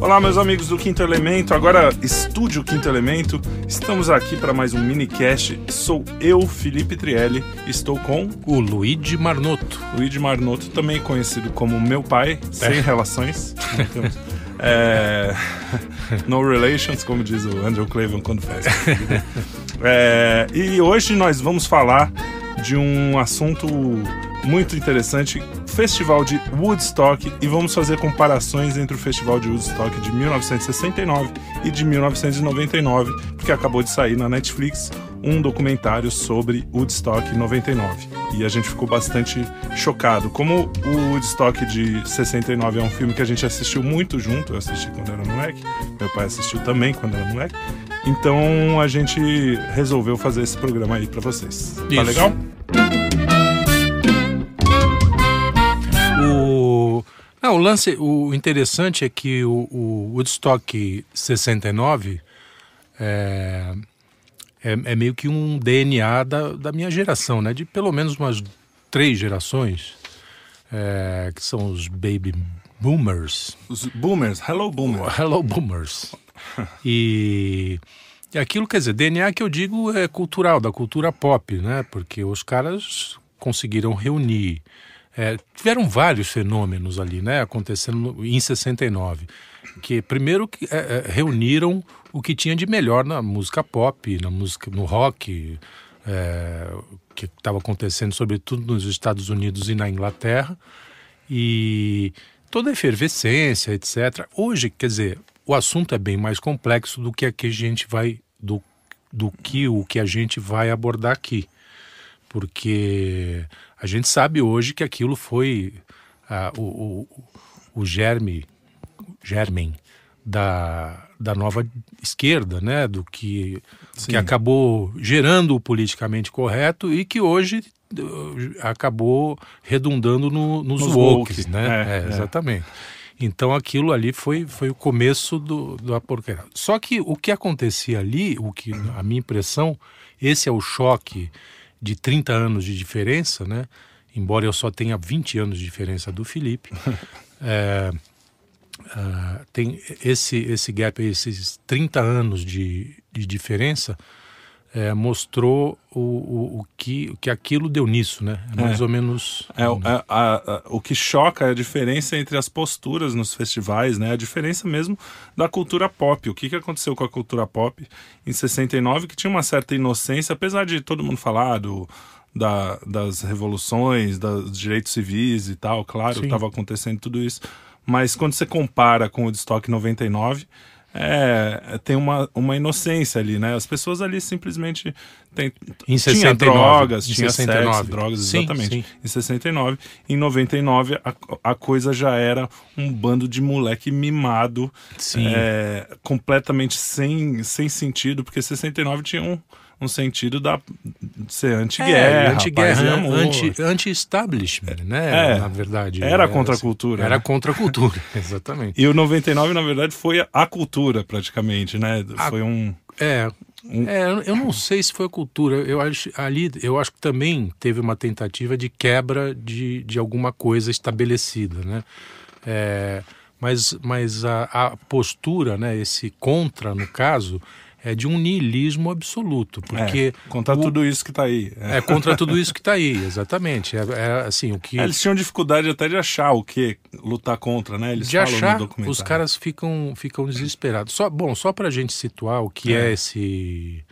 Olá, meus amigos do Quinto Elemento, agora Estúdio Quinto Elemento. Estamos aqui para mais um minicast. Sou eu, Felipe Trielli, estou com o Luigi Marnoto. Luigi Marnoto, também conhecido como meu pai, sem é. relações. é... No relations, como diz o Andrew Clavon quando faz. é... E hoje nós vamos falar de um assunto muito interessante, Festival de Woodstock, e vamos fazer comparações entre o Festival de Woodstock de 1969 e de 1999, porque acabou de sair na Netflix um documentário sobre Woodstock 99. E a gente ficou bastante chocado. Como o Woodstock de 69 é um filme que a gente assistiu muito junto, eu assisti quando era moleque, meu pai assistiu também quando era moleque. Então a gente resolveu fazer esse programa aí para vocês. Tá Isso. Legal? Não, o lance, o interessante é que o, o Woodstock 69 é, é, é, meio que um DNA da, da minha geração, né? De pelo menos umas três gerações, é, que são os baby boomers. Os boomers, hello boomers. Hello boomers. e, e aquilo, quer dizer, DNA que eu digo é cultural, da cultura pop, né? Porque os caras conseguiram reunir é, tiveram vários fenômenos ali, né, acontecendo em 69, que primeiro é, é, reuniram o que tinha de melhor na música pop, na música, no rock, é, que estava acontecendo sobretudo nos Estados Unidos e na Inglaterra, e toda a efervescência, etc. Hoje, quer dizer, o assunto é bem mais complexo do que a que a gente vai do, do que o que a gente vai abordar aqui, porque a gente sabe hoje que aquilo foi ah, o, o, o germe, germen da, da nova esquerda, né? Do que, que acabou gerando o politicamente correto e que hoje uh, acabou redundando no, nos, nos wokes, né? É, é, exatamente. Então aquilo ali foi, foi o começo do, da porcaria. Só que o que acontecia ali, o que a minha impressão, esse é o choque de 30 anos de diferença, né? embora eu só tenha 20 anos de diferença do Felipe. é, uh, tem esse, esse gap, esses 30 anos de, de diferença, é, mostrou o, o, o, que, o que aquilo deu nisso, né? É mais é. ou menos. É, a, a, a, o que choca é a diferença entre as posturas nos festivais, né? A diferença mesmo da cultura pop. O que, que aconteceu com a cultura pop em 69, que tinha uma certa inocência, apesar de todo mundo falar do, da, das revoluções, dos direitos civis e tal, claro, estava acontecendo tudo isso. Mas quando você compara com o de Stock 99, é, tem uma, uma inocência ali, né? As pessoas ali simplesmente tem, em 69, tinha drogas, tinha 69. sexo, drogas, sim, exatamente. Sim. Em 69. Em 99, a, a coisa já era um bando de moleque mimado, é, completamente sem, sem sentido, porque 69 tinha um um sentido da, de ser anti-guerra, é, anti-guerra, anti-establishment, anti né? É, na verdade. Era contra a cultura. Era né? contra a cultura, exatamente. E o 99, na verdade, foi a cultura, praticamente, né? A, foi um... É, um... É, eu não sei se foi a cultura. Eu acho, ali, eu acho que também teve uma tentativa de quebra de, de alguma coisa estabelecida, né? É, mas mas a, a postura, né, esse contra, no caso, é de um niilismo absoluto, porque é, contra o, tudo isso que está aí. É. é. contra tudo isso que está aí, exatamente. É, é, assim o que é, eles tinham dificuldade até de achar o que lutar contra, né? Eles de achar, os caras ficam ficam desesperados. Só bom, só para a gente situar o que é, é esse,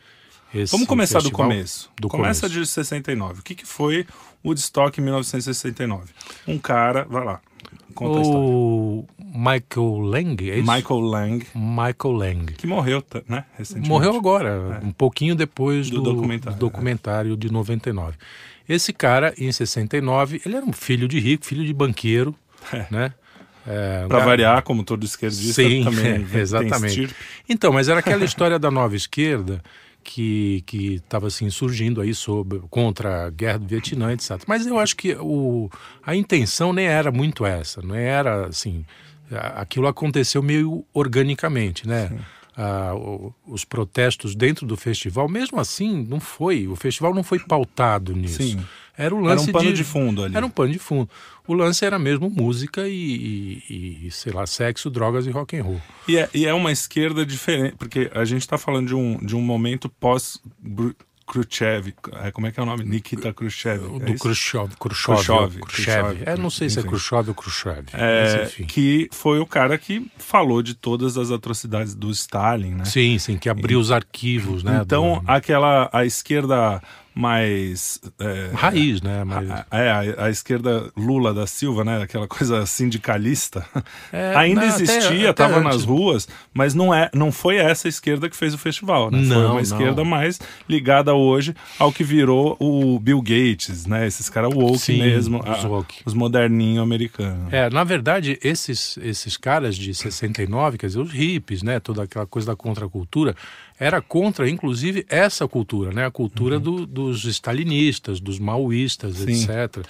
esse Vamos começar do começo. Do Começa começo. de 69. O que, que foi o Woodstock em 1969? Um cara, vai lá. Conta o Michael Lang, é isso? Michael Lang. Michael Lang. Que morreu, né, recentemente. Morreu agora, é. um pouquinho depois do, do documentário, do documentário é. de 99. Esse cara, em 69, ele era um filho de rico, filho de banqueiro, é. né? É, Para variar, como todo esquerdista Sim, também é, exatamente. Então, mas era aquela história da nova esquerda que estava assim surgindo aí sobre contra a guerra do Vietnã, etc. Mas eu acho que o, a intenção nem era muito essa, não era assim, aquilo aconteceu meio organicamente, né? ah, os protestos dentro do festival, mesmo assim, não foi. O festival não foi pautado nisso. Sim. Era o lance era um pano de, de, fundo ali. Era um pano de fundo. O lance era mesmo música e, e, e sei lá, sexo, drogas e rock and roll. E é, e é uma esquerda diferente, porque a gente está falando de um, de um momento pós Khrushchev, é, como é que é o nome? Nikita Khrushchev. É do Khrushchev, Khrushchev, Khrushchev. É, não sei se é Khrushchev ou Khrushchev. É, que foi o cara que falou de todas as atrocidades do Stalin, né? Sim, sim, que abriu e, os arquivos, né? Então, do... aquela, a esquerda mais. É, Raiz, né? Mais... A, é, a, a, esquerda Lula da Silva, né? Aquela coisa sindicalista. É, Ainda não, existia, estava nas ruas, mas não, é, não foi essa esquerda que fez o festival, né? Não, foi uma não. esquerda mais ligada hoje ao que virou o Bill Gates, né? Esses caras woke Sim, mesmo, os, a, woke. os moderninhos americanos. É, na verdade, esses, esses caras de 69, quer dizer, os hippies, né? Toda aquela coisa da contracultura era contra, inclusive, essa cultura, né? a cultura uhum. do, dos stalinistas, dos maoístas, Sim. etc.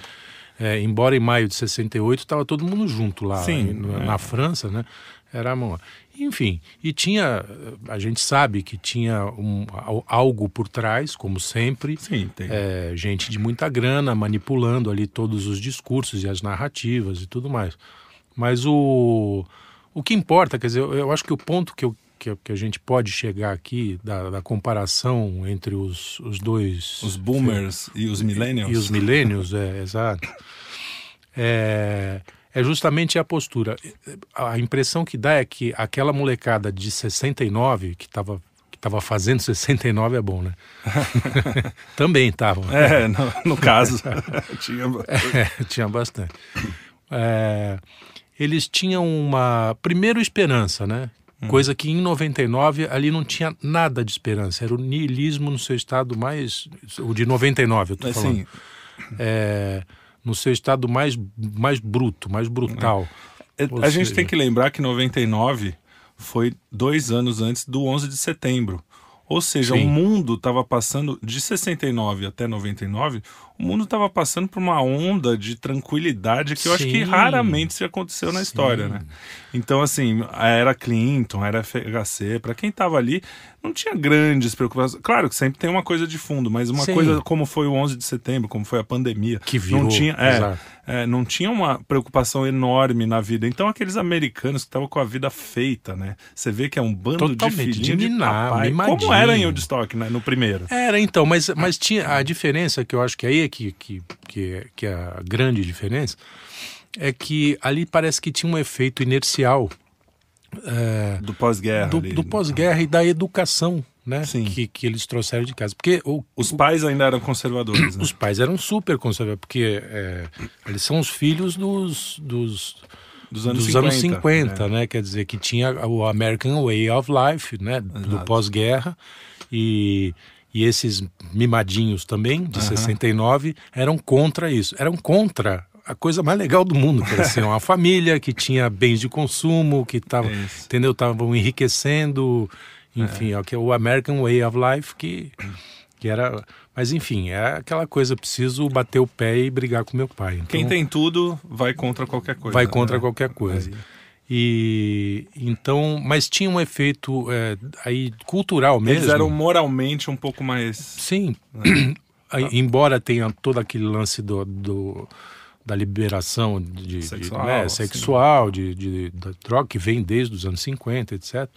É, embora em maio de 68 estava todo mundo junto lá, Sim, na, é. na França, né? Era enfim, e tinha, a gente sabe que tinha um, algo por trás, como sempre, Sim, é, gente de muita grana manipulando ali todos os discursos e as narrativas e tudo mais. Mas o, o que importa, quer dizer, eu, eu acho que o ponto que eu que, que a gente pode chegar aqui da, da comparação entre os, os dois. Os boomers e os millennials. E os millennials, é, exato. É, é justamente a postura. A impressão que dá é que aquela molecada de 69, que estava que tava fazendo 69 é bom, né? Também estavam. É, no, no caso, tinha bastante. É, tinha bastante. É, eles tinham uma, primeiro, esperança, né? Hum. Coisa que em 99 ali não tinha nada de esperança. Era o niilismo no seu estado mais. O de 99, eu estou falando. Assim, é, no seu estado mais, mais bruto, mais brutal. É. A seja... gente tem que lembrar que 99 foi dois anos antes do 11 de setembro. Ou seja, Sim. o mundo estava passando de 69 até 99, o mundo estava passando por uma onda de tranquilidade que eu acho que raramente se aconteceu na Sim. história, né? Então, assim, era Clinton, era FHC, para quem estava ali, não tinha grandes preocupações. Claro que sempre tem uma coisa de fundo, mas uma Sim. coisa como foi o 11 de setembro, como foi a pandemia, que virou, não tinha, é, é, não tinha uma preocupação enorme na vida. Então, aqueles americanos que estavam com a vida feita, né? Você vê que é um bando Totalmente de filhinho de, de papai, como era em Woodstock, né, no primeiro. Era, então, mas, mas tinha a diferença que eu acho que aí é que, que, que, que é a grande diferença, é que ali parece que tinha um efeito inercial. É, do pós-guerra. Do, do pós-guerra e da educação. Né? Que, que eles trouxeram de casa. Porque o, os pais ainda eram conservadores. Né? Os pais eram super conservadores, porque é, eles são os filhos dos, dos, dos anos dos 50, anos 50 é. né? Quer dizer, que tinha o American Way of Life, né? Exato. Do pós-guerra. E, e esses mimadinhos também, de uhum. 69, eram contra isso. Eram contra a coisa mais legal do mundo, que era assim, uma família que tinha bens de consumo, que estava, entendeu, estavam enriquecendo, enfim, é. é o American Way of Life que que era, mas enfim, é aquela coisa, preciso bater o pé e brigar com meu pai. Então, Quem tem tudo vai contra qualquer coisa. Vai contra né? qualquer coisa. Aí. E então, mas tinha um efeito é, aí cultural mesmo. Eles eram moralmente um pouco mais. Sim. Né? Embora tenha todo aquele lance do, do da liberação de, sexual, de, né, sexual de, de, da droga que vem desde os anos 50, etc.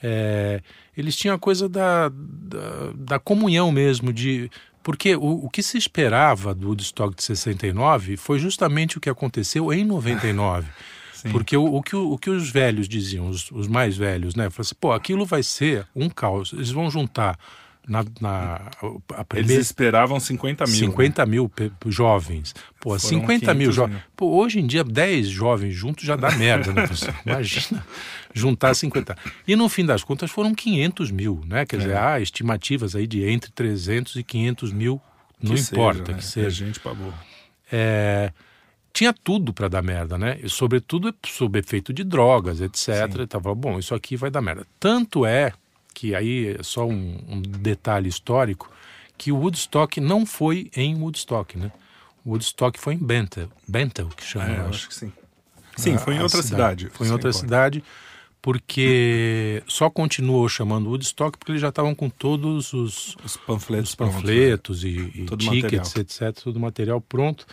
É, eles tinham a coisa da, da, da comunhão mesmo, de porque o, o, que se esperava do Woodstock de 69 foi justamente o que aconteceu em 99. Porque o, o, que, o, que os velhos diziam, os, os mais velhos, né? Falaram assim, pô, aquilo vai ser um caos. Eles vão juntar na, na a primeira... Eles esperavam 50 mil. 50 né? mil jovens. Pô, Foram 50 mil jovens. Pô, hoje em dia, 10 jovens juntos já dá merda, né? Imagina juntar 50. E no fim das contas foram 500 mil, né? Quer é. dizer, há estimativas aí de entre 300 e 500 mil, não que importa seja, né? que seja. É gente pra boa. É, tinha tudo para dar merda, né? E sobretudo sob efeito de drogas, etc. E tava bom, isso aqui vai dar merda. Tanto é que aí é só um, um, detalhe histórico, que o Woodstock não foi em Woodstock, né? O Woodstock foi em Bentel, Bentel que chama. É, acho que sim. Sim, foi em outra cidade. cidade. Foi em outra cidade, porque só continuou chamando Woodstock porque eles já estavam com todos os, Os panfletos. os panfletos e, e Todo tickets, material. etc., todo o material pronto.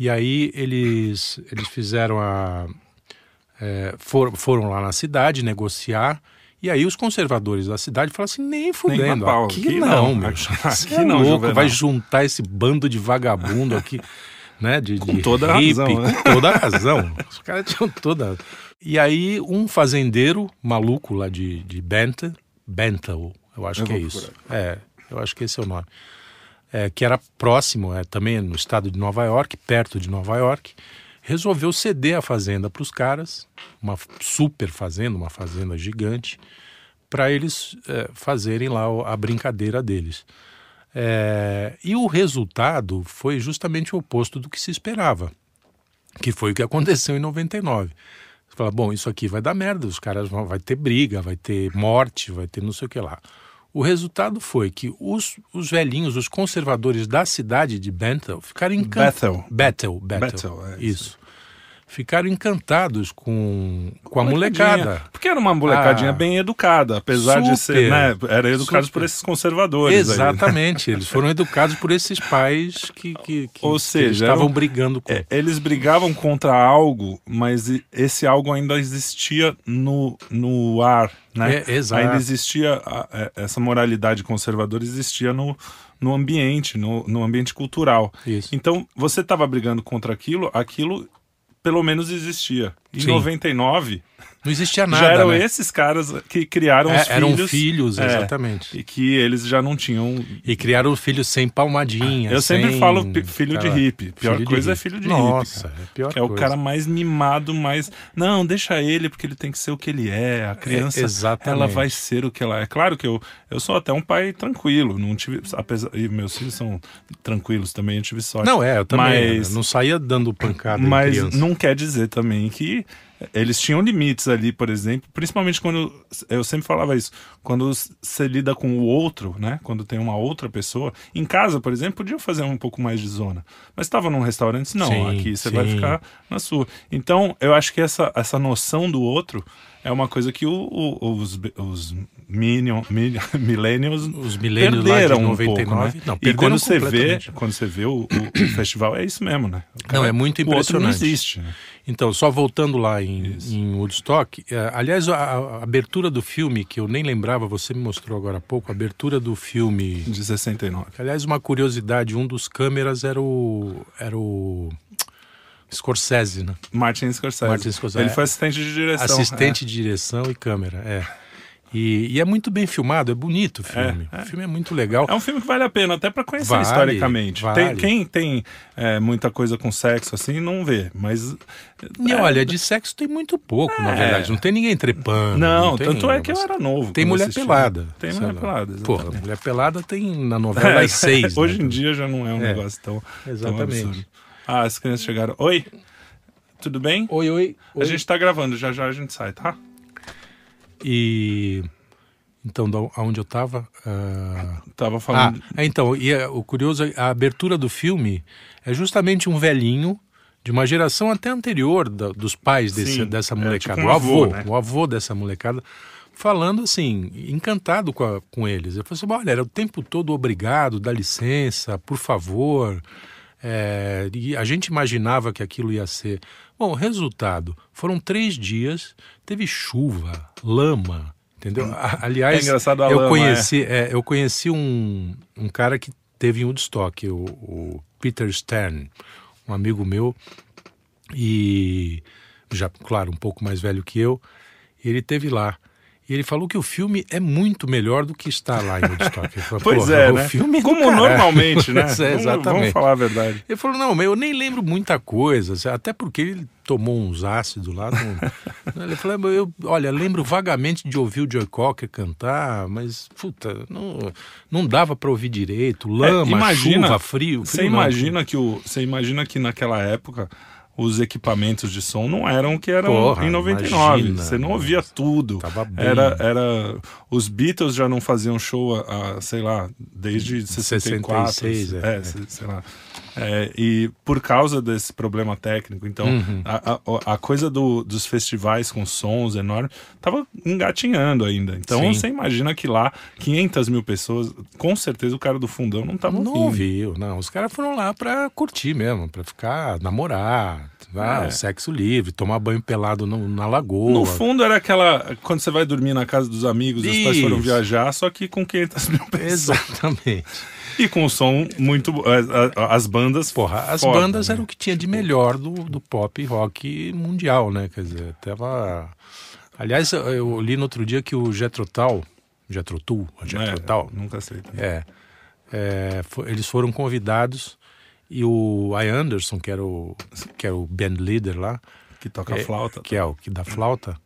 E aí eles, eles fizeram a. é, for- foram lá na cidade negociar. E aí os conservadores da cidade falaram assim, nem fudendo, pau, aqui, aqui não, não, meu. aqui- aqui é não, louco, Juvenal." vai juntar esse bando de vagabundo aqui, né? De, Com de toda a razão, né? Com toda a razão. Os caras tinham toda... E aí um fazendeiro maluco lá de, de Benton, Benton, eu acho Eu que é isso. É, eu acho que esse é o nome. É, que era próximo, é, também no estado de Nova York, perto de Nova York, resolveu ceder a fazenda para os caras, uma super fazenda, uma fazenda gigante, para eles é, fazerem lá a brincadeira deles. É, e o resultado foi justamente o oposto do que se esperava, que foi o que aconteceu em 99. Você fala, bom, isso aqui vai dar merda, os caras vão, vai ter briga, vai ter morte, vai ter não sei o que lá. O resultado foi que os, os velhinhos, os conservadores da cidade de Bethel ficaram encantados. Bethel. Bethel, Bethel. Bethel, é isso. Ficaram encantados com, com a molecada. Porque era uma molecadinha Ah. bem educada, apesar de ser, Super. né? Era educados Super. por esses conservadores. aí, né? Exatamente, eles foram educados por esses pais que, que, que- Ou que seja, estavam eram- brigando com. É, eles brigavam contra algo, mas esse algo ainda existia no, no ar, né? É, exato. Ainda existia, é, essa moralidade conservadora existia no, no ambiente, no, no ambiente cultural. Isso. Então, você estava brigando contra aquilo, aquilo pelo menos existia. Em Sim. 99, Não existia nada. já eram né? esses caras que criaram É, os eram filhos. filhos, é, exatamente. E que eles já não tinham E criaram filhos sem palmadinha. eu sempre sem- falo pi- filho de Cara, hippie. Pior filho de coisa é filho de Nossa, hippie. cara. é pior que é o coisa. cara mais mimado, mais. Não, deixa ele, porque ele tem que ser o que ele é. A criança, exatamente. ela vai ser o que ela é. Claro que eu, eu sou até um pai tranquilo. Não tive. Apesar, e meus filhos são tranquilos também, eu tive sorte. Não, é, eu também. Mas-? Não saía dando pancada Mas não quer dizer também que eles tinham limites ali, por exemplo, principalmente quando eu sempre falava isso, quando você lida com o outro, né? Quando tem uma outra pessoa, em casa, por exemplo, podia fazer um pouco mais de zona. Mas estava num restaurante, não, Sim, aqui você vai sim. ficar na sua. Então, eu acho que essa, essa noção do outro é uma coisa que o- o- os, os minion, minion, millennials Os milênios lá de perderam um 99, pouco, né? não, e perderam quando você vê, quando você vê o, o- festival, é isso mesmo, né? O Não, é muito O outro não impressionante. existe, né? Então, só voltando lá em, em Woodstock, eh, aliás, a, a abertura do filme, que eu nem lembrava, você me mostrou agora há pouco, a abertura do filme. De 69. Aliás, uma curiosidade, um dos câmeras era o. Era o. Scorsese, né? Martin Scorsese. Martin Scorsese. Ele foi assistente de direção. Assistente de direção e câmera, é. E, e é muito bem filmado, é bonito o filme. É, é. O filme é muito legal. É. É um filme que vale a pena, até pra conhecer Vale, historicamente. vale. Tem- quem tem é, muita coisa com sexo assim, não vê. Mas. E é, olha, de sexo tem muito pouco, na É. verdade. Não tem ninguém trepando. Não, tem tanto é que eu era novo. Tem mulher assisti. pelada. Tem mulher lá. pelada. Porra, mulher pelada tem na novela das seis. Hoje né? em dia já não é um É, negócio tão, tão exatamente. absurdo. Ah, as crianças chegaram. Oi, tudo bem? Oi, oi. A oi. gente tá gravando, já já a gente sai, tá? E. Então, da aonde eu tava? Ah, Tava Ah, falando. é, então, e é- o curioso, é a abertura do filme é justamente um velhinho de uma geração até anterior da- dos pais desse, Sim, dessa é, molecada, tipo um o avô, avô, né? o avô dessa molecada, falando assim, encantado com, a- com eles. Eu falei assim, olha, era o tempo todo obrigado, dá licença, por favor. É, e a gente imaginava que aquilo ia ser. Bom, resultado: foram três dias, teve chuva, lama, entendeu? A- Aliás, É engraçado eu lama, conheci, é, eu conheci um, um cara que teve em Woodstock, o, o Peter Stern, um amigo meu, e já, claro, um pouco mais velho que eu, ele teve lá. E ele falou que o filme é muito melhor do que está lá em Woodstock. Pois "Porra, é, o né? filme é Como caralho." normalmente, né? É, exatamente. Vamos falar a verdade. Ele falou, não, mas eu nem lembro muita coisa, até porque ele tomou uns ácidos lá. não- ele falou, "Mas eu, olha, lembro vagamente de ouvir o Joy Cocker cantar, mas, puta, não, não dava para ouvir direito. Lama, É, imagina- chuva, frio. Você imagina que o, você imagina que naquela época os equipamentos de som não eram o que eram Porra, em 99. imagina. você não ouvia tudo. Era, era os Beatles já não faziam show a, a, sei lá, desde 64, 66, é, é, é. se- sei lá. É, e por causa desse problema técnico, então Uhum. a, a, a coisa do- dos festivais com sons enormes tava engatinhando ainda. Então Sim. você imagina que lá 500 mil pessoas, com certeza o cara do fundão não tava Não ouvindo. ouviu, não. Os caras foram lá pra curtir mesmo, pra ficar, namorar, ah, É. sexo livre, tomar banho pelado no- na lagoa. No fundo era aquela quando você vai dormir na casa dos amigos, os pais foram Isso. viajar, só que com 500 mil pessoas. Exatamente. E com som muito. As, as- as bandas. Porra, as foda, bandas né? eram o que tinha de melhor do, do pop rock mundial, né? Quer dizer, tava. Aliás, eu- li no outro dia que o Tull, o Jethro É, Nunca sei. também. é, é, eles foram convidados e o Ian Anderson, que era o, que era o band leader lá, Que toca É, flauta. que é o que dá flauta,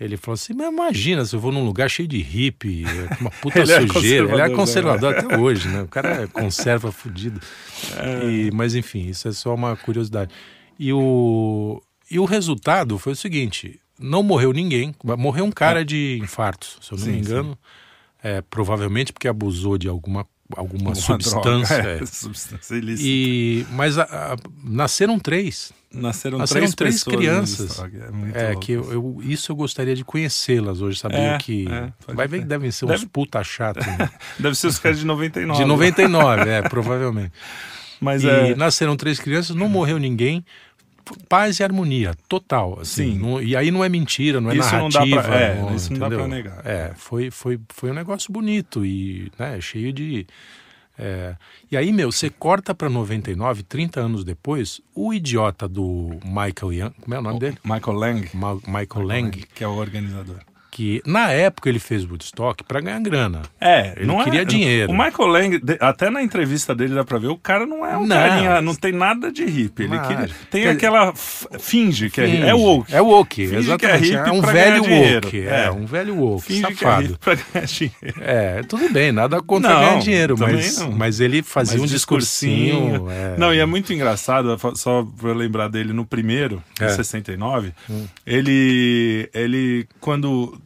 ele falou assim: Mas imagina se eu vou num lugar cheio de hippie, uma puta Ele é sujeira. Ele é conservador, conservador até hoje, né? O cara conserva fudido. E, mas enfim, isso é só uma curiosidade. E o, e o resultado foi o seguinte: não morreu ninguém, morreu um cara de infarto, se eu não Sim, me engano. É, provavelmente porque abusou de alguma, alguma Uma substância. droga, é. é, substância ilícita. E, mas a- a- nasceram três. Nasceram, Nasceram três, três crianças. É, É, que eu, eu- isso eu gostaria de conhecê-las hoje, saber É, que. é, vai ver que devem ser uns Deve- puta chatos. né? Deve ser os caras de 99. De 99, é, provavelmente. Mas e é. nasceram três crianças, não morreu ninguém. Paz e harmonia, total. Assim, Sim. não- e aí não é mentira, não é Isso não dá narrativa. pra- é, isso não dá entendeu? pra negar. É, foi, foi, foi um negócio bonito e né, cheio de. é. E aí, meu, você corta pra 99, 30 anos depois, o idiota do Michael Young, como é o nome dele? Michael Lang. Ma- Michael Lang, Que é o organizador. Que na época ele fez Woodstock pra ganhar grana. É, Ele não é- queria dinheiro. O Michael Lang, até na entrevista dele dá pra ver, o cara não é um Não. carinha, não tem nada de hippie. Ele queria, tem Quer- aquela. Finge que é hippie. É Finge. woke. É woke, Finge exatamente. que é hippie é um velho woke. É, É. um velho woke, Finge que é safado. hippie pra ganhar dinheiro. É, tudo bem, nada contra Não, ganhar dinheiro, mas, não. mas ele fazia Mas um discursinho. é. Não, e é muito engraçado, só pra lembrar dele no primeiro, É. em 69, ele. ele quando.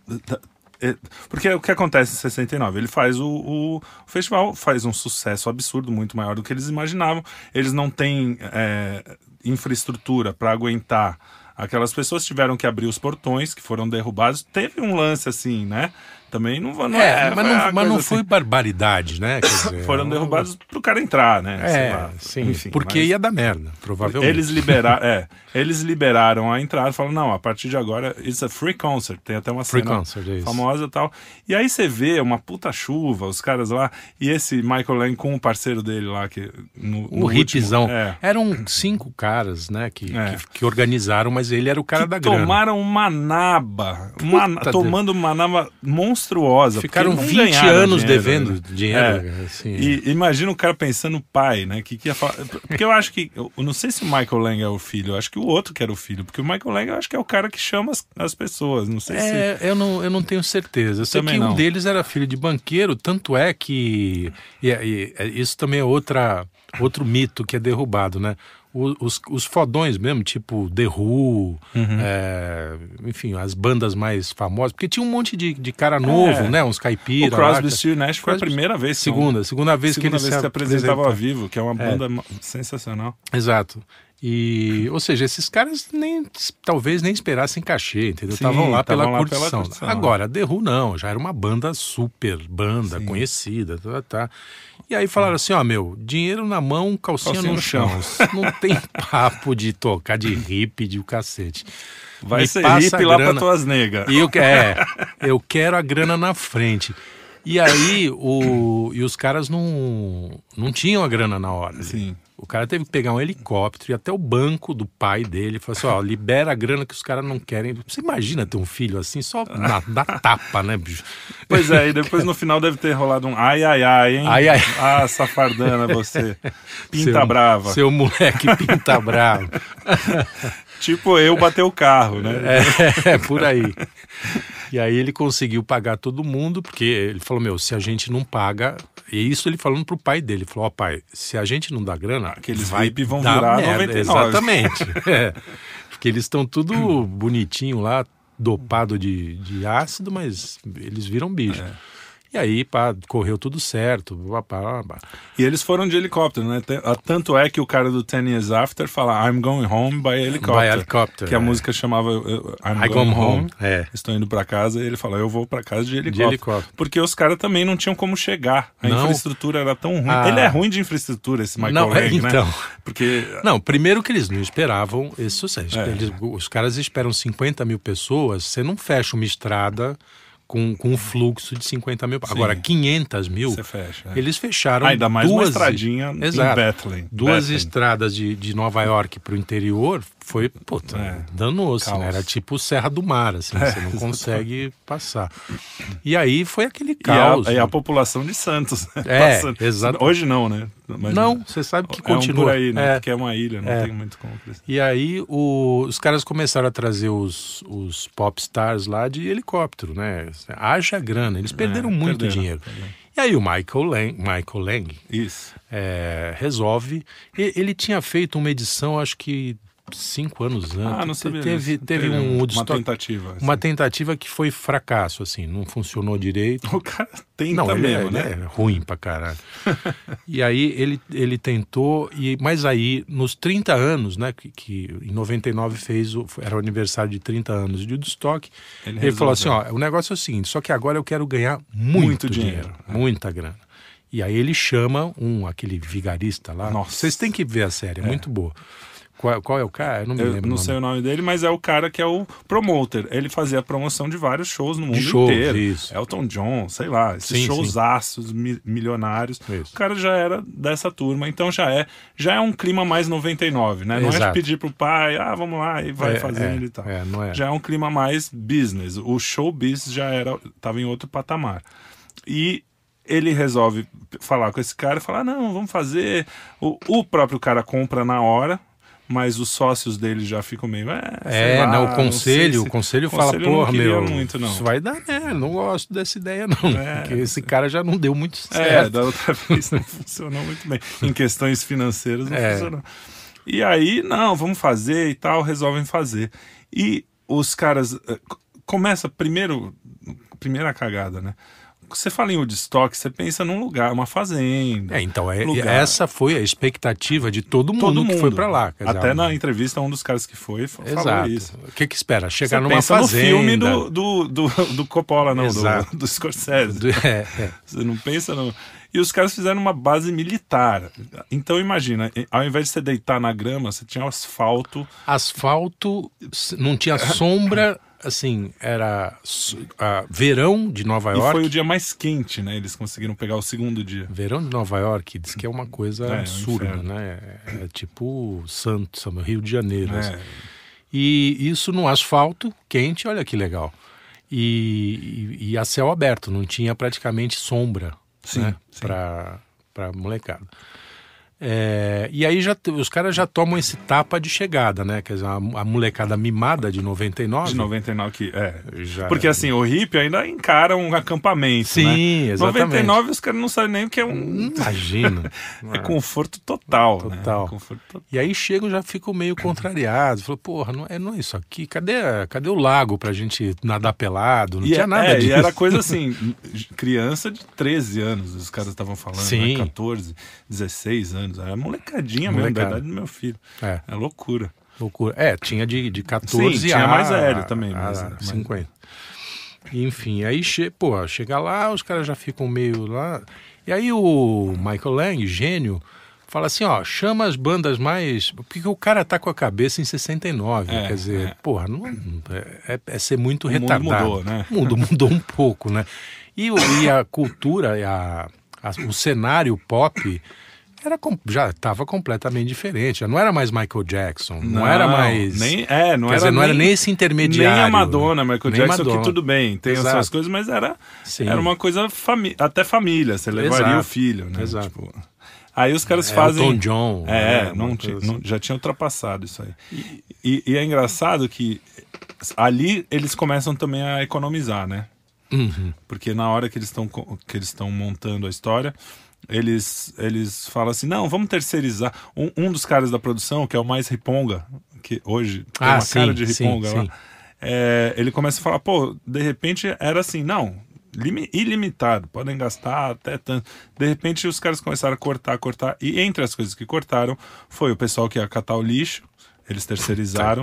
É, Porque o que acontece em 69? Ele faz o, o, o festival, faz um sucesso absurdo, muito maior do que eles imaginavam. Eles não têm é, infraestrutura para aguentar. Aquelas pessoas tiveram que abrir os portões que foram derrubados. Teve um lance assim, né? Também não, não É, mas foi não, mas não foi assim. barbaridade, né? Dizer, Foram derrubados pro cara entrar, né? É, lá. sim, Enfim, porque mas- ia dar merda, provavelmente. eles liberaram, é, eles liberaram a entrada, falaram, não, a partir de agora, it's a free concert, tem até uma Free cena concert, é famosa e tal. E aí você vê uma puta chuva, os caras lá, e esse Michael Lang com o parceiro dele lá, que no, O no último, é, Eram cinco caras, né, que, É. que, que organizaram, mas ele era o cara que da grana. tomaram uma naba, uma, tomando uma naba monstruosa. Porque Ficaram não 20 ganharam anos dinheiro, devendo né? dinheiro. É. assim. E imagina o cara pensando pai, né? Que, que ia falar. Porque eu acho que. Eu não sei se o Michael Lang é o filho, eu acho que o outro que era o filho. Porque o Michael Lang eu acho que é o cara que chama as, as pessoas. Não sei se. É, eu não, eu não tenho certeza. Eu sei Também que um não. deles era filho de banqueiro, tanto é que. E, e- e isso também é outra, outro mito que é derrubado, né? O- Os, os fodões mesmo, tipo The Who, Uhum. é, enfim, as bandas mais famosas, porque tinha um monte de, de cara novo, É. né? Uns O caipira. Crosby, Stills Nash foi a primeira vez. Segunda, segunda vez segunda que eles vez que apresentavam ao apresentaram. vivo, que é uma banda ma- sensacional. Exato. E, ou seja, esses caras nem talvez nem esperassem cachê, entendeu? Sim, Estavam lá, pela, lá pela curtição. curtição. Agora, The Who não, já era uma banda super banda, conhecida, tá, tá. E aí falaram assim, ó, meu, dinheiro na mão, calcinha, Calcinha no no chão. chão. Não tem papo de tocar de hip de o cacete. Vai Me ser hippie lá pra tuas negas. E eu, que- é, eu quero a grana na frente. E aí, o, e os caras não, não tinham a grana na hora. Sim. O cara teve que pegar um helicóptero e até o banco do pai dele. Falou assim: ó, libera a grana que os caras não querem. Você imagina ter um filho assim, só na, na tapa, né, bicho? Pois é, e depois no final deve ter rolado um ai, ai, ai, hein? Ai, ai. Ah, safardana você. Pinta Seu- brava. Seu moleque pinta bravo. Tipo eu bater o carro, né? É, por aí. E aí ele conseguiu pagar todo mundo, porque ele falou, meu, se a gente não paga... E isso ele falando pro pai dele. Ele falou, ó pai, se a gente não dá grana... Aqueles vai VIP vão virar merda. 99. Exatamente. É. Porque eles estão tudo bonitinho lá, dopado de, de ácido, mas eles viram bicho. É. E aí, pá, correu tudo certo. Pá, pá, pá. E eles foram de helicóptero, né? Ah, Tanto é que o cara do Ten Years After fala I'm going home by helicopter. By Que a é. música chamava uh, I'm I going home. home, é. Estou indo pra casa e ele fala eu vou pra casa de helicóptero. helicóptero. Porque os caras também não tinham como chegar. A Não. infraestrutura era tão ruim. Ah. Ele é ruim de infraestrutura, esse Michael Não, é, né? então. Porque Não, primeiro que eles não esperavam esse sucesso. É. Eles- os caras esperam 50 mil pessoas, você não fecha uma estrada com, com um fluxo de 50 mil. Agora, 500 mil, fecha, é. eles fecharam Ainda mais uma duas, estradinha em Exato. Bethlehem. Duas Bethlehem. estradas de, de Nova York para o interior foi, puta, É. danou-se, Caos. né? Era tipo Serra do Mar, assim, você não consegue passar. E aí foi aquele E a, caos. e a né? população de Santos. né? É, Passando. exato. Hoje não, né? Mas Não, você sabe que é um continua. por aí, né? É. Porque é uma ilha, não É. tem muito como. E aí o- os caras começaram a trazer os, os pop stars lá de helicóptero, né? Haja grana, eles perderam É, muito perderam, dinheiro. perderam. E aí o Michael Lang, Michael Lang Isso. é, resolve. Ele tinha feito uma edição, acho que cinco anos antes. Ah, não sabia Teve, disso. teve um uma Woodstock- tentativa. assim. uma tentativa que foi fracasso, assim, não funcionou direito. O cara tenta Não, é, mesmo, ele né? é ruim pra caralho. e aí ele, ele tentou, e, mas aí nos 30 anos, né, que, que em 99 fez, o, era o aniversário de 30 anos de Woodstock, Ele ele, falou assim, ó, o negócio é o seguinte, só que agora eu quero ganhar muito, Muito dinheiro, dinheiro, é. muita grana. E aí ele chama um, aquele vigarista lá, Nossa. vocês têm que ver a série, é, muito boa. Qual, qual é o cara? Eu não me Eu lembro. não sei o nome dele, mas é o cara que é o promoter. Ele fazia a promoção de vários shows no mundo shows, inteiro. isso. Elton John, sei lá, esses Sim, sim. showsaços mi- milionários. Isso. O cara já era dessa turma, então já é já é um clima mais 99, né? Não é Exato. pedir pro pai, ah, vamos lá, e vai É, fazendo é, e tal. é, não é. Já é um clima mais business. O showbiz já era, tava em outro patamar. E ele resolve falar com esse cara e falar: não, vamos fazer. O, o próprio cara compra na hora, mas os sócios dele já ficam meio. É, É, lá, não, o conselho, se- o conselho fala, conselho não porra, meu, muito, não. isso vai dar, né? Não gosto dessa ideia, não. É, porque esse cara já não deu muito É, certo. da outra vez não funcionou muito bem. Em questões financeiras não É. funcionou. E aí, não, vamos fazer e tal, resolvem fazer. E os caras. eh, Começa primeiro. Primeira cagada, né? Você fala em Woodstock, você pensa num lugar, uma fazenda. É, então, é, lugar. essa foi a expectativa de todo mundo, Todo mundo que foi pra lá. dizer, Até na entrevista, um dos caras que foi fa- falou Exato. isso. O que que espera? Você Chegar numa pensa fazenda. no filme do, do, do, do Coppola, não, Exato. do, do Scorsese. do- é, é. Você não pensa no. E os caras fizeram uma base militar. Então imagina, ao invés de você deitar na grama, você tinha asfalto. Asfalto, não tinha sombra, assim, era ah, verão de Nova E York. foi o dia mais quente, né? Eles conseguiram pegar o segundo dia. Verão de Nova York diz que é uma coisa É, é um absurda, né? É, é tipo Santos, Rio de Janeiro. assim. É, E isso no asfalto quente, olha que legal. E, e, e a céu aberto, não tinha praticamente sombra Sim, né, sim. para para molecada. É, e aí já, os caras já tomam esse tapa de chegada, né? Quer dizer, a, a molecada mimada de 99. de 99 que. É. Já- Porque assim, o hippie ainda encara um acampamento. Sim, né? exatamente. 99 os caras não sabem nem o que é um. Imagina. É conforto total. né? Total. Conforto total. E aí chegam já ficam meio contrariados. Falou, porra, não é, não é isso aqui. Cadê, cadê o lago pra gente nadar pelado? Não E, tinha é- nada é, disso. e era coisa assim, criança de 13 anos, os caras estavam falando, Sim. né? 14, 16 anos. Era molecadinha mesmo, da Molecada. idade do meu filho. É. É loucura. Loucura. É, tinha de, de 14 Sim, tinha a, mais velho também, a mas- mas- 50. Enfim, aí che, pô, chega lá, os caras já ficam meio lá. E aí o Michael Lang, gênio, fala assim, ó, chama as bandas mais. Porque o cara tá com a cabeça em 69. É, quer dizer, é. porra, não, é, é ser muito O mundo retardado. mudou, né? O mundo mudou um pouco, né? E, e a cultura, a, a- o cenário pop era, já estava completamente diferente. Já não era mais Michael Jackson, não, era mais. Nem, é, não Quer era dizer, não era nem nem esse intermediário. Nem a Madonna, Michael Nem Jackson, Madonna. que tudo bem, tem as Exato. suas coisas, mas era, Sim. era uma coisa fami até família, você levaria Exato. o filho, né? Exato. Tipo, aí os caras É, fazem. Elton John, É, né, não não- já tinha ultrapassado isso aí. E, e é engraçado que ali eles começam também a economizar, né? Uhum. Porque na hora que eles estão montando a história, eles eles falam assim, não, vamos terceirizar. Um, um dos caras da produção, que é o mais riponga, que hoje tem Ah, uma sim, cara de sim, riponga lá, sim. é, ele começa a falar, pô, de repente era assim, não, limi- ilimitado, podem gastar até tanto. De repente os caras começaram a cortar, cortar, e entre as coisas que cortaram foi o pessoal que ia catar o lixo, eles terceirizaram,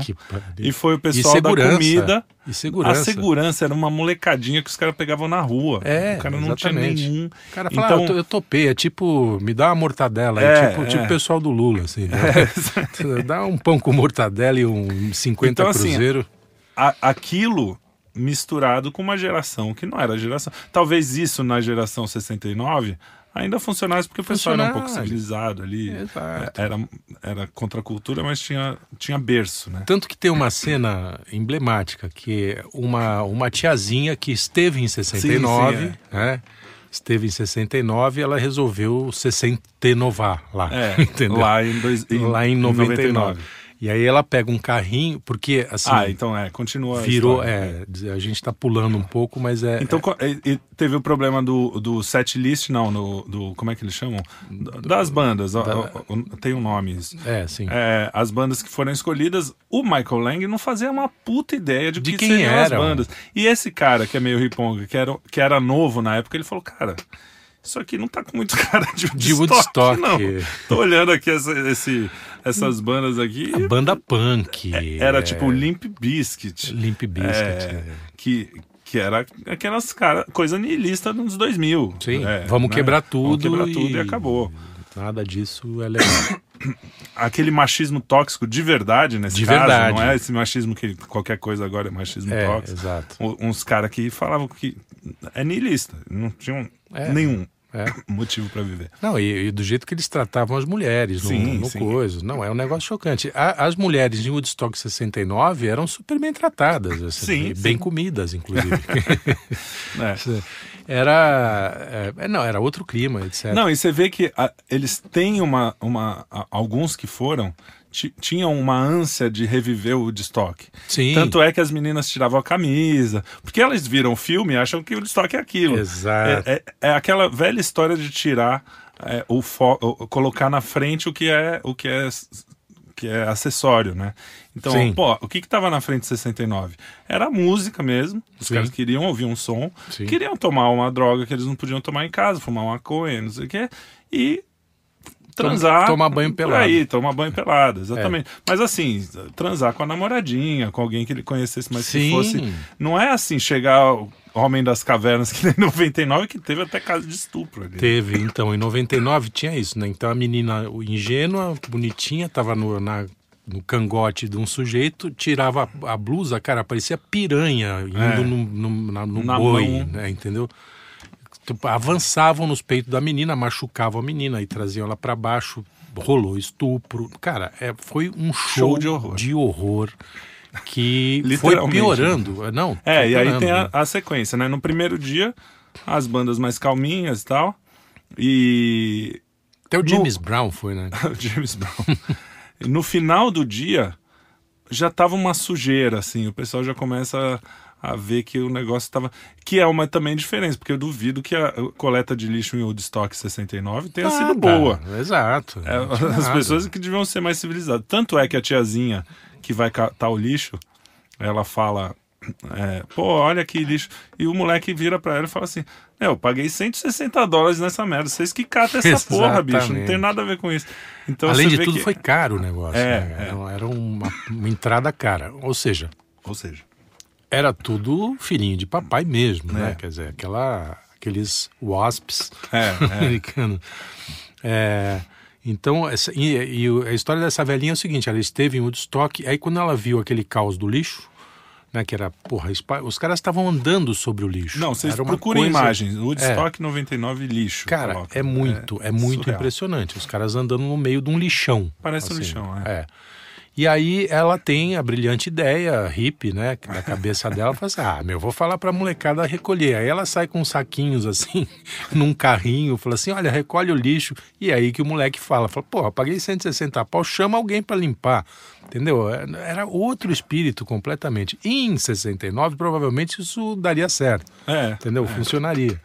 e foi o pessoal da comida. E segurança. A segurança era uma molecadinha que os caras pegavam na rua. É, o cara não exatamente. tinha nenhum. O cara fala, então, ah, eu, to- eu topei, é tipo, me dá uma mortadela, aí, É, tipo, é. tipo o pessoal do Lula, assim. Né? dá um pão com mortadela e um 50 Então, assim, cruzeiro. a- aquilo misturado com uma geração que não era geração. Talvez isso na geração 69 ainda funcionasse porque o pessoal era um pouco civilizado ali. Exato. É, Era, era contra a cultura, mas tinha, tinha berço, né? Tanto que tem uma cena emblemática, que é uma, uma tiazinha que esteve em 69, Sim, sim, né? Esteve em 69 ela resolveu 69 lá, É, entendeu? lá em, dois, em, lá em 99. E aí ela pega um carrinho, porque assim, Ah, então é, continua. a virou, história. é, a gente tá pulando um pouco, mas é... Então e teve o problema do, do set list, não, no, do. Como é que eles chamam? Das bandas. ó, tem um nome isso. é, é sim. É, as bandas que foram escolhidas, o Michael Lang não fazia uma puta ideia de, De que quem seriam as eram. bandas. E esse cara, que é meio riponga, que era, que era novo na época, ele falou, cara, isso aqui não tá com muito cara de Woodstock, De Woodstock. não. Tô olhando aqui essa- esse, essas bandas aqui. A banda punk. Era é, tipo Limp Bizkit. Limp Bizkit. É, é. que, que era aquelas cara, coisa niilista nos 2000. Sim, É, vamos né? quebrar tudo. Vamos quebrar tudo e acabou. Nada disso é legal. aquele machismo tóxico de verdade nesse De caso, verdade. não é esse machismo que qualquer coisa agora é machismo é, tóxico. exato. U- Uns caras que falavam que é niilista, não tinham É. nenhum É. motivo para viver. Não, e, e do jeito que eles tratavam as mulheres no, Sim, no sim. coisa. Não, é um negócio chocante. A- as mulheres em Woodstock 69 eram super bem tratadas, assim, Sim, bem sim. comidas, inclusive. É. era. é, não, era outro clima, etc. Não, e você vê que a- eles têm uma. uma a- alguns que foram tinham uma ânsia de reviver o Woodstock. Sim. Tanto é que as meninas tiravam a camisa, porque elas viram o filme e acham que o Woodstock é aquilo. Exato. É, é- é aquela velha história de tirar é, o, colocar na frente o que é o que é que é acessório, né? Então, Sim. pô, o que que tava na frente de 69? Era música mesmo. Os Sim. caras queriam ouvir um som, Sim. queriam tomar uma droga que eles não podiam tomar em casa, fumar uma maconha, não sei o quê, e transar. tomar banho por pelado. Aí, tomar banho pelado, exatamente. Mas assim, transar com a namoradinha, com alguém que ele conhecesse, mas Sim. fosse. Não é assim, chegar o Homem das Cavernas, que nem 99, que teve até caso de estupro ali. Teve, então, em 99 tinha isso, né? Então a menina ingênua, bonitinha, tava no, na- no cangote de um sujeito, tirava a, a blusa, cara, parecia piranha indo É. no, no, na- no boi, mão. né? Entendeu? Tipo, Avançavam nos peitos da menina, machucavam a menina e traziam ela para baixo, rolou estupro. Cara, é, foi um show, Show de horror. de horror que foi Literalmente. piorando. Não, É, e aí tem a, a sequência, né? No primeiro dia, as bandas mais calminhas e tal. E Até o James Brown foi, né? o James Brown. no final do dia, já tava uma sujeira, assim. O pessoal já começa a, a ver que o negócio tava. Que é uma também diferença, porque eu duvido que a coleta de lixo em Woodstock 69 tenha sido Nada, boa. Exato. É, as nada. pessoas que deviam ser mais civilizadas. Tanto é que a tiazinha que vai catar o lixo, ela fala. é, Pô, olha que lixo. E o moleque vira pra ela e fala assim: "É, Eu paguei 160 dólares nessa merda. Vocês que catam essa porra, bicho. Não tem Exatamente. nada a ver com isso. Então, Além de vê tudo, que- foi caro o negócio. É, né? é. Era, era uma, uma entrada cara. Ou seja, Ou seja, era tudo filhinho de papai mesmo, né? É. Quer dizer, aquela, aqueles wasps É, é. americanos. É, então, essa, e, e a história dessa velhinha é o seguinte: ela esteve em Woodstock, aí quando ela viu aquele caos do lixo, né? Que era, porra, os caras estavam andando sobre o lixo. Não, vocês procurem coisa- imagens. Woodstock 99 lixo. Cara, coloca. é muito, é, muito surreal. impressionante. Os caras andando no meio de um lixão. Parece um lixão, é. É. E aí ela tem a brilhante ideia, hippie, né, na cabeça dela, ela fala assim, ah, meu, vou falar pra molecada recolher. Aí ela sai com saquinhos assim, num carrinho, fala assim, olha, recolhe o lixo. E aí que o moleque fala, fala, porra, paguei 160 pau, chama alguém pra limpar. Entendeu? Era outro espírito completamente. E em 69, provavelmente isso daria certo. É. Entendeu? Funcionaria.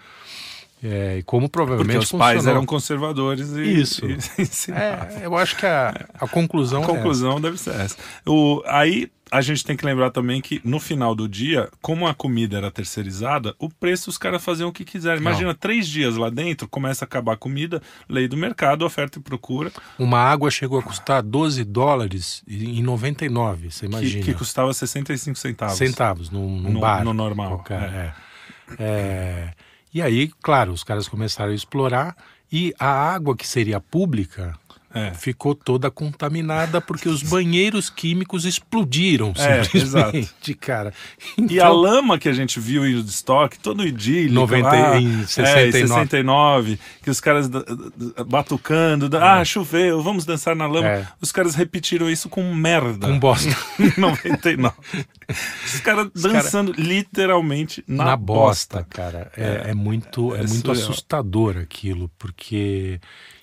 É, e como provavelmente Porque os funcionou. pais eram conservadores e Isso. e ensinavam. É, eu acho que a, a conclusão, A conclusão deve ser essa. O, aí a gente tem que lembrar também que no final do dia, como a comida era terceirizada, o preço os caras faziam o que quiserem. Imagina, três dias lá dentro, começa a acabar a comida, lei do mercado, oferta e procura, é. Uma água chegou a custar 12 dólares em 99, você que, imagina. que custava 65 centavos. centavos num, num No- bar. no normal, qualquer, é. É, E aí, claro, os caras começaram a explorar e a água que seria pública É. ficou toda contaminada porque os banheiros químicos explodiram É, simplesmente, cara. E a lama que a gente viu em estoque, todo idílico 90 lá, em é, 69. 69, que os caras batucando, da- ah, choveu, vamos dançar na lama. É. Os caras repetiram isso com merda. com bosta em 99. Os caras dançando literalmente na, na, bosta. bosta, cara. É, é muito, é, é muito assustador aquilo, porque.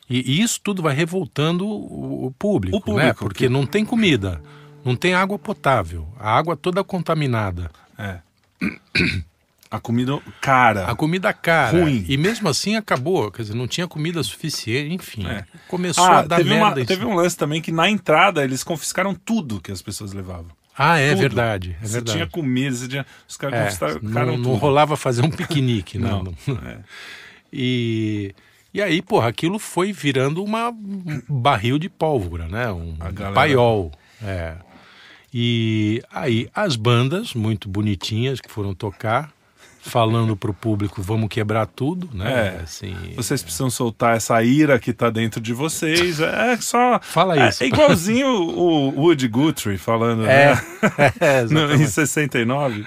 E, e isso tudo vai revoltando o, o público, O público, né? Porque que- não tem comida, não tem água potável, a água toda contaminada, É. A comida cara. a comida cara. Ruim. E mesmo assim acabou, quer dizer, não tinha comida suficiente, enfim. É. Começou Ah, a dar teve, merda. uma- teve um lance também que na entrada eles confiscaram tudo que as pessoas levavam. Ah, é Tudo. verdade, é Você verdade. tinha comida, você tinha... os caras É, confiscaram não, não rolava fazer um piquenique, não. Não, não. é. E, e aí, porra, aquilo foi virando uma, um barril de pólvora, né? Um galera- paiol. É. E aí as bandas, muito bonitinhas, que foram tocar, falando pro público, vamos quebrar tudo, né? É. Assim, Vocês precisam soltar essa ira que tá dentro de vocês. É só. Fala é, isso. É igualzinho o Woody Guthrie falando, É, né? é, No- em 69.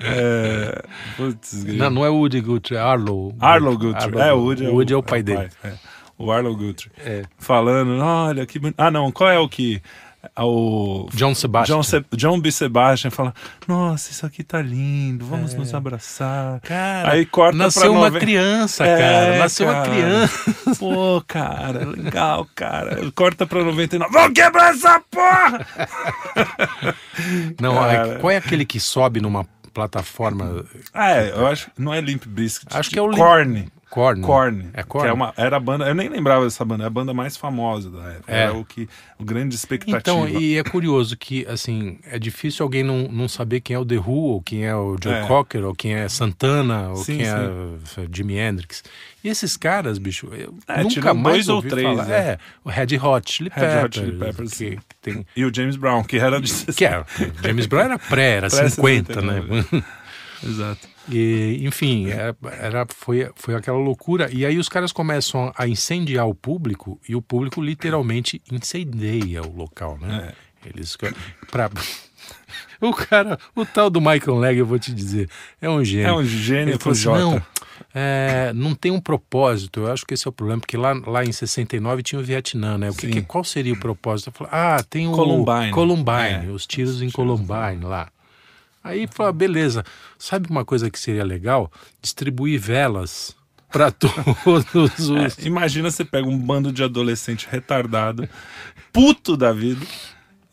É... Putz, Não, não é Woody Guthrie, é Arlo. Arlo Guthrie. é, o Woody, o Woody é o pai dele. é. O Arlo Guthrie. É. Falando, olha que bonito. Ah, não, qual é o que. É O John Sebastian. John, Se... John B. Sebastian fala: Nossa, isso aqui tá lindo, vamos nos abraçar. É. Cara, Aí corta nasceu uma noven- criança, É, cara. Nasceu uma cara. criança. Pô, cara, legal, cara. Corta pra 99. Vamos quebrar essa porra! Não, Cara. é- qual é aquele que sobe numa plataforma Ah, é, eu acho que não é Limp Bizkit. Acho que é o Limp- Korn. Korn? É Korn? Que é uma, era a banda, eu nem lembrava dessa banda, é a banda mais famosa da época. É. Era o que, o grande expectativa. Então, e é curioso que, assim, é difícil alguém não, não saber quem é o The Who, ou quem é o Joe É. Cocker, ou quem é Santana, ou Sim, quem é uh, Jimi Hendrix. E esses caras, bicho, eu É, nunca mais dois ou três, falar. é. É, o Red Hot Chili Red Peppers, Hot Chili Peppers, que, sim. tem... E o James Brown, que era de Que é, James Brown era pré, era Pré- 50, né? 69. Exato. E, enfim, era, era- foi, foi aquela loucura. E aí os caras começam a incendiar o público e o público literalmente incendeia o local, né? Eles. Pra... O cara, o tal do Michael Legg, eu vou te dizer, é um gênio. É um gênio Ele falou assim, não, é, não tem um propósito. Eu acho que esse é o problema, porque lá, lá em 69 tinha o Vietnã, né? O que, que- qual seria o propósito? Eu falei, ah, tem o Columbine. Columbine, É. os tiros em Columbine lá. Aí falou, beleza, sabe uma coisa que seria legal? Distribuir velas para todos os. É, imagina você pega um bando de adolescente retardado, puto da vida,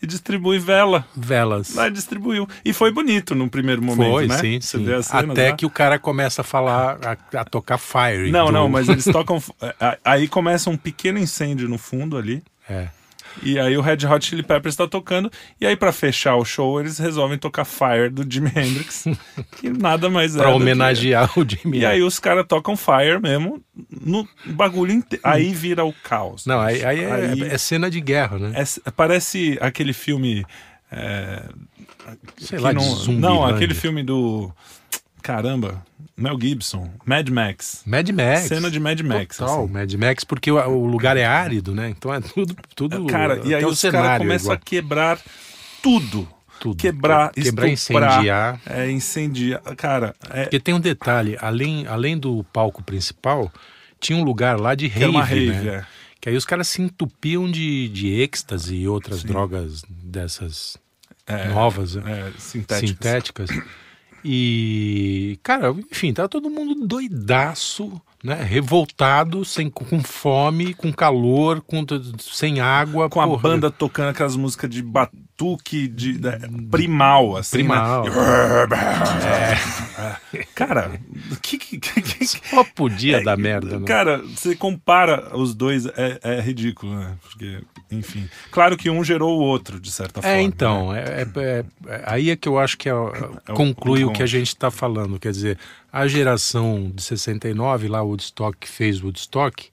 e distribui vela. Velas. Lá distribuiu. E foi bonito no primeiro momento, Foi, né? sim, Você sim. cenas Até lá. que o cara começa a falar, a, a tocar Fire. Não, do- não, mas eles tocam. a- Aí começa um pequeno incêndio no fundo ali. É. E aí o Red Hot Chili Peppers tá tocando. E aí, pra fechar o show, eles resolvem tocar Fire do Jimi Hendrix. que nada mais é. Pra do que- homenagear o Jimmy. E aí os caras tocam Fire mesmo no bagulho inteiro. Aí vira o caos. Não, aí, aí é, Aí- é cena de guerra, né? É- parece aquele filme. é, Sei que lá, não, não, aquele filme do. Caramba, Mel Gibson, Mad Max. Mad Max. Cena de Mad Max. Total, assim. Mad Max, porque o, o lugar é árido, né? Então é tudo. tudo Cara, e aí os caras é começam a quebrar tudo. Tudo. Quebrar, Quebrar, estuprar, incendiar. É, incendiar. Cara, é, Porque tem um detalhe, além, além do palco principal, tinha um lugar lá de rave, uma rave. né? é. Que aí os caras se entupiam de, de êxtase e outras drogas dessas É, novas, né? É, sintéticas. sintéticas. E, cara, enfim, tá todo mundo doidaço, né? Revoltado, sem, com fome, com calor, com, sem água. Com a porra. banda tocando aquelas músicas de batuque de, da- primal, assim. Primal. Né? cara, que, que, que, Só podia é, dar merda, né? Cara, você compara os dois, é, é, ridículo, né? Porque, enfim. Claro que um gerou o outro, de certa é, forma. Então, né? É, então, é, aí é que eu acho que conclui o, o, que a gente está falando. Quer dizer, a geração de 69, lá o Woodstock que fez Woodstock,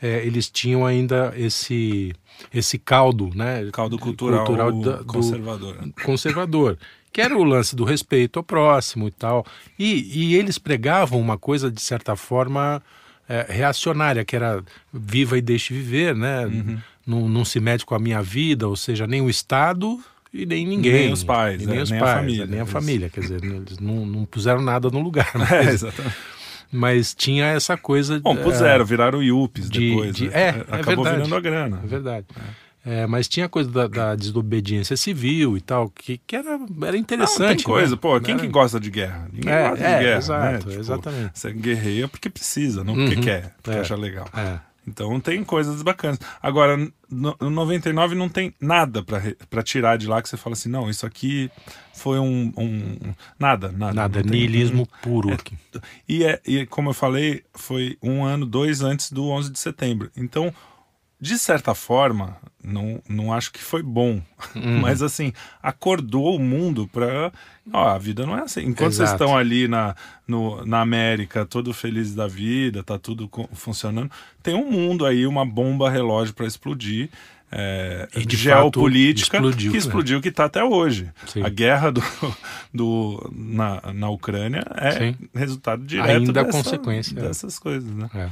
eles tinham ainda esse esse caldo, né? Caldo cultural, cultural da, conservador. conservador que era o lance do respeito ao próximo e tal. E, e eles pregavam uma coisa, de certa forma, é, reacionária, que era viva e deixe viver, né? Uhum. Não, não se mede com a minha vida, ou seja, nem o Estado e nem ninguém. Nem os pais, nem, é, os nem pais, a família. Nem a família, quer dizer, eles não, não puseram nada no lugar. Mas, é, exatamente. Mas tinha essa coisa. Bom, puseram, é, viraram Yuppies de, depois. De, né? é, Acabou é virando a grana. É verdade. É. É, mas tinha coisa da, da, desobediência civil e tal, que, que era, era interessante. Não, tem coisa, né? pô, quem era... que gosta de guerra? Ninguém é, gosta é, de guerra. Exato, né? tipo, exatamente. Você guerreia porque precisa, não porque uhum, quer, porque é, acha legal. É. Então tem coisas bacanas. Agora, no, no 99 não tem nada para tirar de lá que você fala assim, não, isso aqui foi um. um nada, nada. Nada, niilismo puro. É, e, é, e como eu falei, foi um ano, dois antes do 11 de setembro. Então de certa forma, não, não acho que foi bom, uhum. mas assim, acordou o mundo para. Ó, a vida não é assim. Enquanto Exato. vocês estão ali na, no, na América, todo feliz da vida, tá tudo funcionando, tem um mundo aí, uma bomba relógio para explodir. É, e geopolítica explodiu, que explodiu, né? que está até hoje. Sim. A guerra do, do, na, na Ucrânia é Sim. resultado direto Ainda dessa, consequência. dessas coisas, né? É.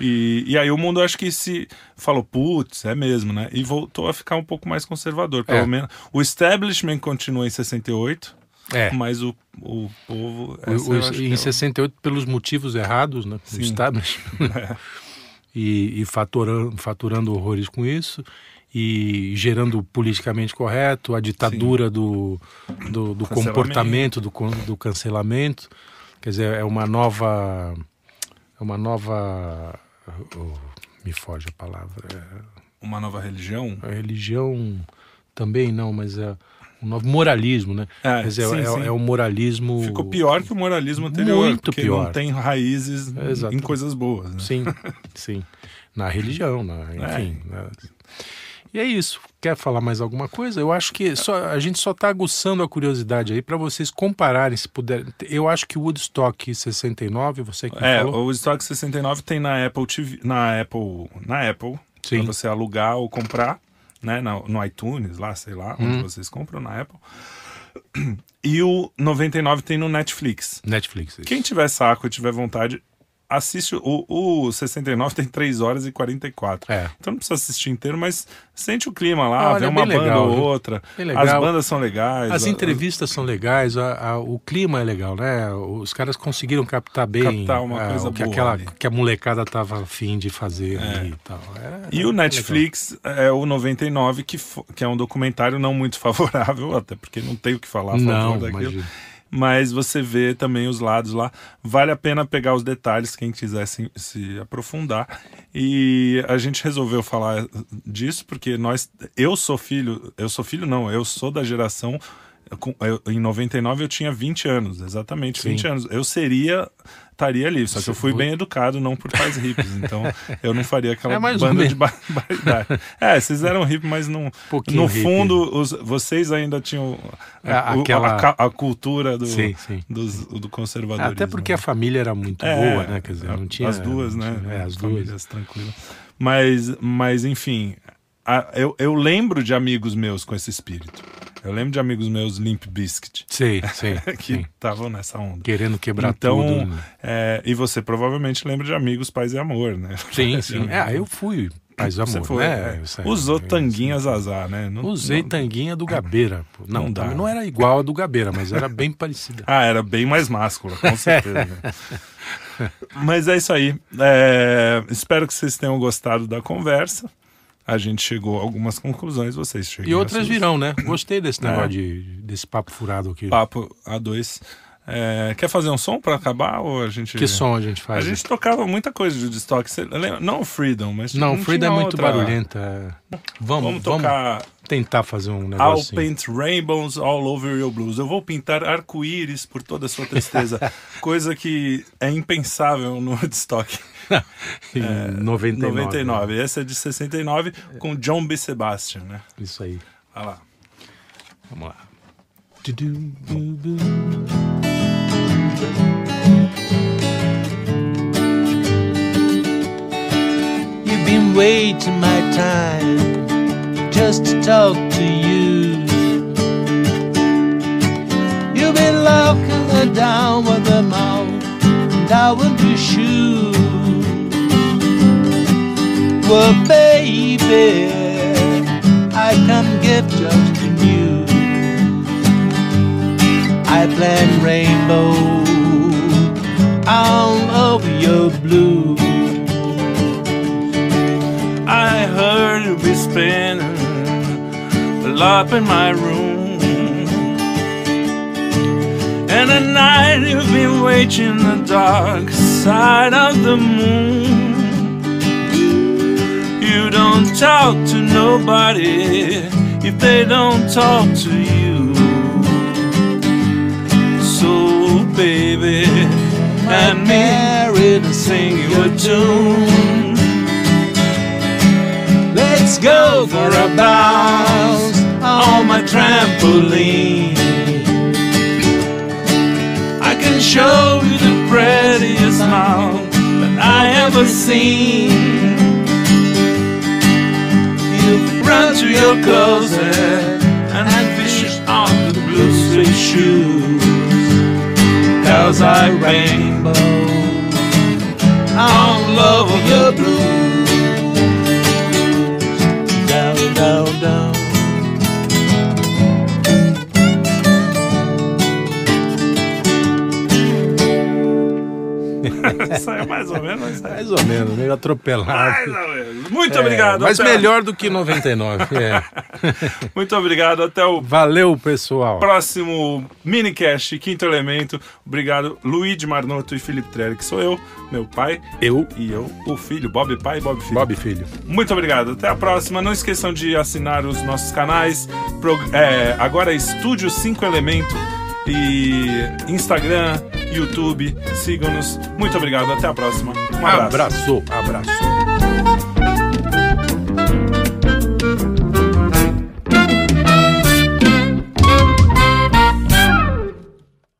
E, e aí o mundo acho que se falou, putz, é mesmo, né? E voltou a ficar um pouco mais conservador. Pelo É. menos. O establishment continua em 68, É. mas o, o povo. O- o- em é o- 68, pelos motivos errados, né? O Sim. establishment. É. e, e faturando, faturando horrores com isso e gerando politicamente correto a ditadura do, do, do Cancelamento. comportamento do, do cancelamento quer dizer é uma nova é uma nova oh, me foge a palavra Uma nova religião. é, a religião também não mas é um novo moralismo né É, quer dizer sim, é, sim. é o moralismo Ficou pior que o moralismo anterior. Muito porque pior. não tem raízes Exato. em coisas boas. Né? Sim, sim. Na religião, na, enfim. né? E é isso. Quer falar mais alguma coisa? Eu acho que só, a gente só está aguçando a curiosidade aí para vocês compararem, se puder. Eu acho que o Woodstock 69, você que É, falou. o Woodstock 69 tem na Apple TV, na Apple, na Apple, para você alugar ou comprar, né, no, no iTunes, lá, sei lá, onde Hum. vocês compram na Apple. E o 99 tem no Netflix. Netflix. isso. Quem tiver saco e tiver vontade, assiste o, o 69 tem 3 horas e 44. É. Então não precisa assistir inteiro, mas sente o clima lá, Olha, vê é uma banda legal, ou outra. Legal. As bandas são legais. As a- entrevistas são legais, a- a- o clima é legal, né? Os caras conseguiram captar bem Captar uma a- coisa o que, boa aquela, ali. que a molecada tava afim de fazer ali e tal. É- E é o legal. Netflix é o 99, que, fo- que é um documentário não muito favorável, até porque não tem o que falar Não, daquilo. imagina. Mas você vê também os lados lá. Vale a pena pegar os detalhes, quem quiser se, se aprofundar. E a gente resolveu falar disso porque nós. Eu sou filho. Eu sou filho, não, eu sou da geração. Eu- em 99 eu tinha 20 anos, exatamente, Sim. 20 anos. Eu seria. Estaria ali, só que eu fui bem educado, não por pais hippies. Então eu não faria aquela É banda de barbaridade. É, vocês eram hippie, mas não. Pouquinho no hippie. fundo, os- vocês ainda tinham É, a, o- aquela- a a cultura do, Sim, sim. dos- do conservadorismo. Até porque a família era muito É, boa, né? Quer dizer, a- não tinha. As duas, né? tinha- É, as duas. Famílias tranquilas. Mas, mas enfim, a- eu, eu lembro de amigos meus com esse espírito. Eu lembro de amigos meus Limp Biscuit Sei, sei. que sim. estavam nessa onda. Querendo quebrar então, tudo. né? é, e você provavelmente lembra de amigos Paz e Amor, né? Sim, sim. É, eu fui paz e amor, Você foi, né? é. Usou tanguinhas azar, né? Não- Usei não- tanguinha do Gabeira. Não, Não dá. não, não era igual a do Gabeira, mas era bem parecida. Ah, era bem mais máscula, com certeza. Mas é isso aí. É, espero que vocês tenham gostado da conversa. A gente chegou a algumas conclusões, vocês chegaram. E outras a virão, né? Gostei desse É. negócio de, desse papo furado aqui. Papo A2. É, quer fazer um som para acabar? Ou a gente... Que som a gente A faz? gente tocava muita coisa de estoque. Não o Freedom, mas Não, não Freedom é muito outra- barulhenta. é. Vamos, Vamos tocar tentar fazer um negócio. I'll paint rainbows all over your blues. Eu vou pintar arco-íris por toda a sua tristeza. coisa que é impensável no Woodstock. Em é, 99. 99. Né? Essa é de 69 com John B. Sebastian, né? Isso aí. Olha lá. Vamos lá. You've been waiting my time just to talk to you. You've been locking her down with a mouth, and I want to shoot. Well, baby, I come get just in you. I plan rainbow all over your blue. I heard you be spinning a lot in my room. And at night you've been waiting the dark side of the moon. You don't talk to nobody if they don't talk to you. So, baby, and married and sing you a tune. Let's go for a bounce on my trampoline. I can show you the prettiest mouth that I ever seen. Your closet and fish on the blue suede shoes. Cause I rainbow on love of your blues. Down, down, down. Saiu mais ou menos, mas Mais ou menos, meio atropelado. Mais ou menos. Muito É, obrigado. Mas até- melhor do que 99. é. Muito obrigado. Até o Valeu, pessoal. próximo minicast, Quinto Elemento. Obrigado, Luigi Marnoto e Felipe Trelli, que sou eu, meu pai. Eu, E eu, o filho, Bob pai e Bob filho. Bob Filho. Muito obrigado. Até a próxima. Não esqueçam de assinar os nossos canais. Pro- é, agora é Estúdio 5 Elemento. E Instagram, YouTube. Sigam-nos. Muito obrigado. Até a próxima. Um abraço. Abraço, abraço.